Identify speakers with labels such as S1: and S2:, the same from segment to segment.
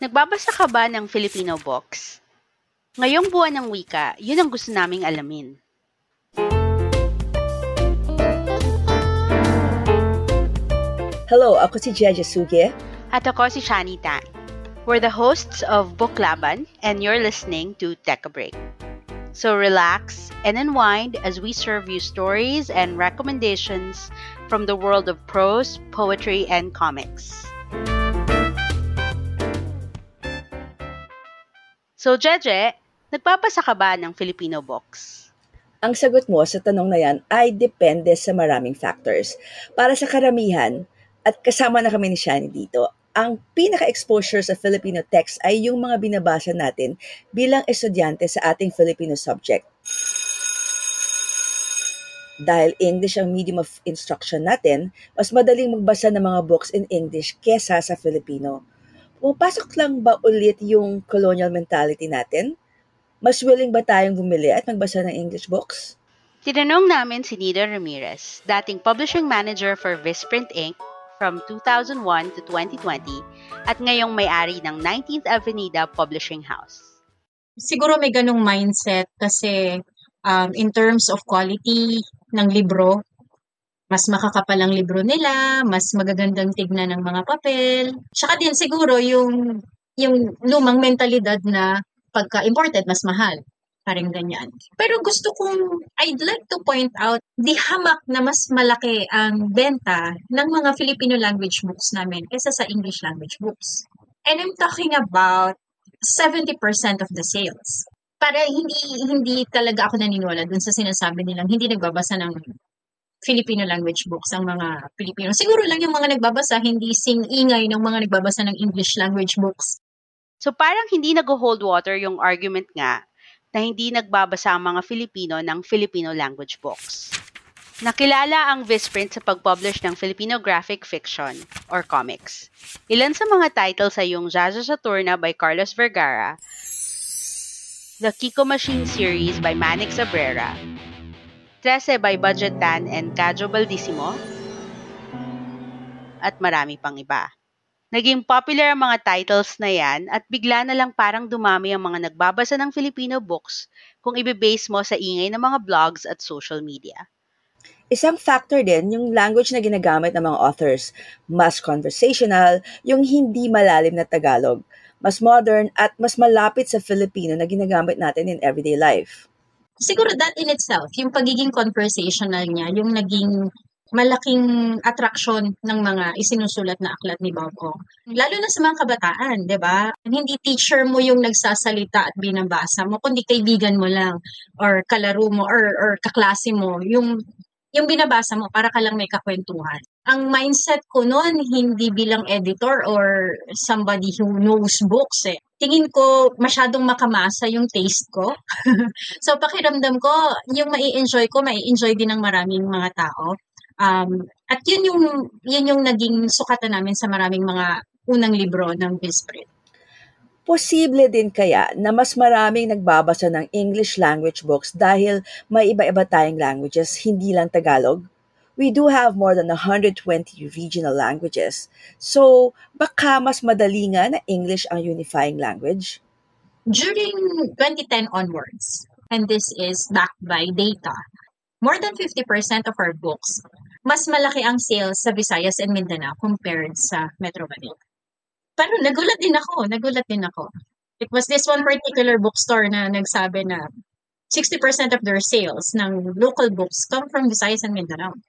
S1: Nagbabasa ka ba ng Filipino Box? Ngayong buwan ng wika, yun ang gusto naming alamin.
S2: Hello, ako si Jeja Suge.
S1: At ako si Shani Tan. We're the hosts of Book Laban, and you're listening to Tech a Break. So relax and unwind as we serve you stories and recommendations from the world of prose, poetry, and comics. So, Jeje, nagpapasa ka ba ng Filipino books?
S2: Ang sagot mo sa tanong na yan ay depende sa maraming factors. Para sa karamihan, at kasama na kami ni Shani dito, ang pinaka-exposure sa Filipino text ay yung mga binabasa natin bilang estudyante sa ating Filipino subject. Dahil English ang medium of instruction natin, mas madaling magbasa ng mga books in English kesa sa Filipino. Pumapasok lang ba ulit yung colonial mentality natin? Mas willing ba tayong bumili at magbasa ng English books?
S1: Tinanong namin si Nida Ramirez, dating publishing manager for Visprint Inc. from 2001 to 2020 at ngayong may-ari ng 19th Avenida Publishing House.
S3: Siguro may ganong mindset kasi um, in terms of quality ng libro, mas makakapal ang libro nila, mas magagandang tignan ng mga papel. Tsaka din siguro yung, yung lumang mentalidad na pagka-imported, mas mahal. Parang ganyan. Pero gusto kong, I'd like to point out, di hamak na mas malaki ang benta ng mga Filipino language books namin kaysa sa English language books. And I'm talking about 70% of the sales. Para hindi hindi talaga ako naniniwala dun sa sinasabi nilang hindi nagbabasa ng Filipino language books ang mga Pilipino. Siguro lang yung mga nagbabasa, hindi sing-ingay ng mga nagbabasa ng English language books.
S1: So parang hindi nag-hold water yung argument nga na hindi nagbabasa ang mga Filipino ng Filipino language books. Nakilala ang Visprint sa pag-publish ng Filipino graphic fiction or comics. Ilan sa mga titles ay yung Jaja Saturna by Carlos Vergara, The Kiko Machine series by Manix Abrera, Trece by Budget Dan and Cajo Baldissimo, at marami pang iba. Naging popular ang mga titles na yan at bigla na lang parang dumami ang mga nagbabasa ng Filipino books kung ibe-base mo sa ingay ng mga blogs at social media.
S2: Isang factor din yung language na ginagamit ng mga authors. Mas conversational, yung hindi malalim na Tagalog. Mas modern at mas malapit sa Filipino na ginagamit natin in everyday life.
S3: Siguro that in itself, yung pagiging conversational niya, yung naging malaking attraction ng mga isinusulat na aklat ni Bob Ong. Lalo na sa mga kabataan, di ba? Hindi teacher mo yung nagsasalita at binabasa mo, kundi kaibigan mo lang or kalaro mo or, or kaklase mo yung yung binabasa mo para ka lang may kakwentuhan. Ang mindset ko noon, hindi bilang editor or somebody who knows books eh. Tingin ko masyadong makamasa yung taste ko. so pakiramdam ko, yung mai-enjoy ko, mai-enjoy din ng maraming mga tao. Um, at yun yung, yun yung naging sukatan namin sa maraming mga unang libro ng Visprint.
S2: Posible din kaya na mas maraming nagbabasa ng English language books dahil may iba-iba tayong languages, hindi lang Tagalog? We do have more than 120 regional languages. So, baka mas madali nga na English ang unifying language?
S3: During 2010 onwards, and this is backed by data, more than 50% of our books, mas malaki ang sales sa Visayas and Mindanao compared sa Metro Manila. Pero nagulat din ako, nagulat din ako. It was this one particular bookstore na nagsabi na 60% of their sales ng local books come from Visayas and Mindanao.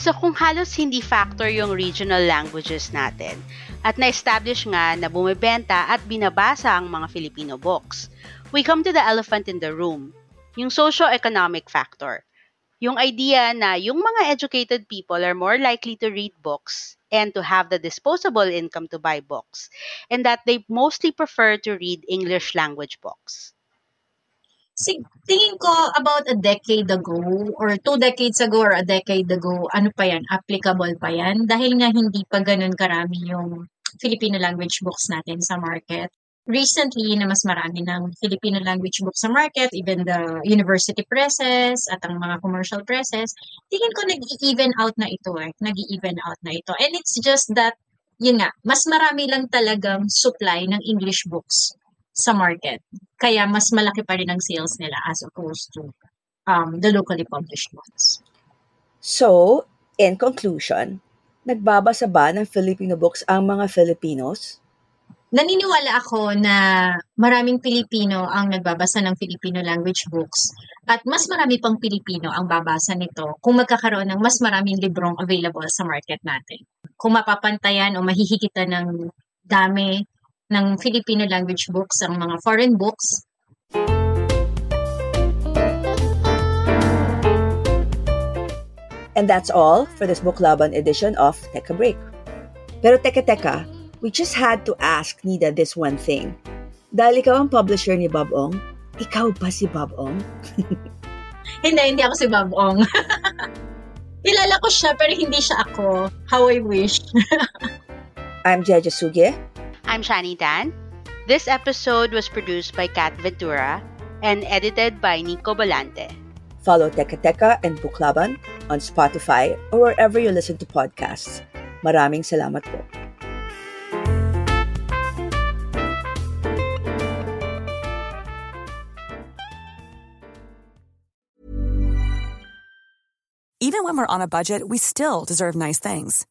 S1: So kung halos hindi factor yung regional languages natin at na-establish nga na bumibenta at binabasa ang mga Filipino books, we come to the elephant in the room, yung socio-economic factor. Yung idea na yung mga educated people are more likely to read books and to have the disposable income to buy books, and that they mostly prefer to read English language books.
S3: Sig tingin ko about a decade ago or two decades ago or a decade ago, ano pa yan, applicable pa yan. Dahil nga hindi pa ganun karami yung Filipino language books natin sa market. Recently, na mas marami ng Filipino language books sa market, even the university presses at ang mga commercial presses, tingin ko nag-even out na ito eh. Nag-even out na ito. And it's just that, yun nga, mas marami lang talagang supply ng English books sa market. Kaya mas malaki pa rin ang sales nila as opposed to um, the locally published ones.
S2: So, in conclusion, nagbabasa ba ng Filipino books ang mga Filipinos?
S3: Naniniwala ako na maraming Pilipino ang nagbabasa ng Filipino language books at mas marami pang Pilipino ang babasa nito kung magkakaroon ng mas maraming librong available sa market natin. Kung mapapantayan o mahihigitan ng dami ng Filipino language books ang mga foreign books.
S2: And that's all for this Book Laban edition of Teka Break. Pero teka teka, we just had to ask Nida this one thing. Dahil ikaw ang publisher ni Bob Ong, ikaw ba si Bob Ong?
S3: hindi, hindi ako si Bob Ong. Kilala ko siya pero hindi siya ako. How I wish.
S2: I'm Jeja Suge.
S1: I'm Shani Dan. This episode was produced by Kat Ventura and edited by Nico Balante.
S2: Follow Teka Teka and Buklaban on Spotify or wherever you listen to podcasts. Maraming salamat po.
S4: Even when we're on a budget, we still deserve nice things.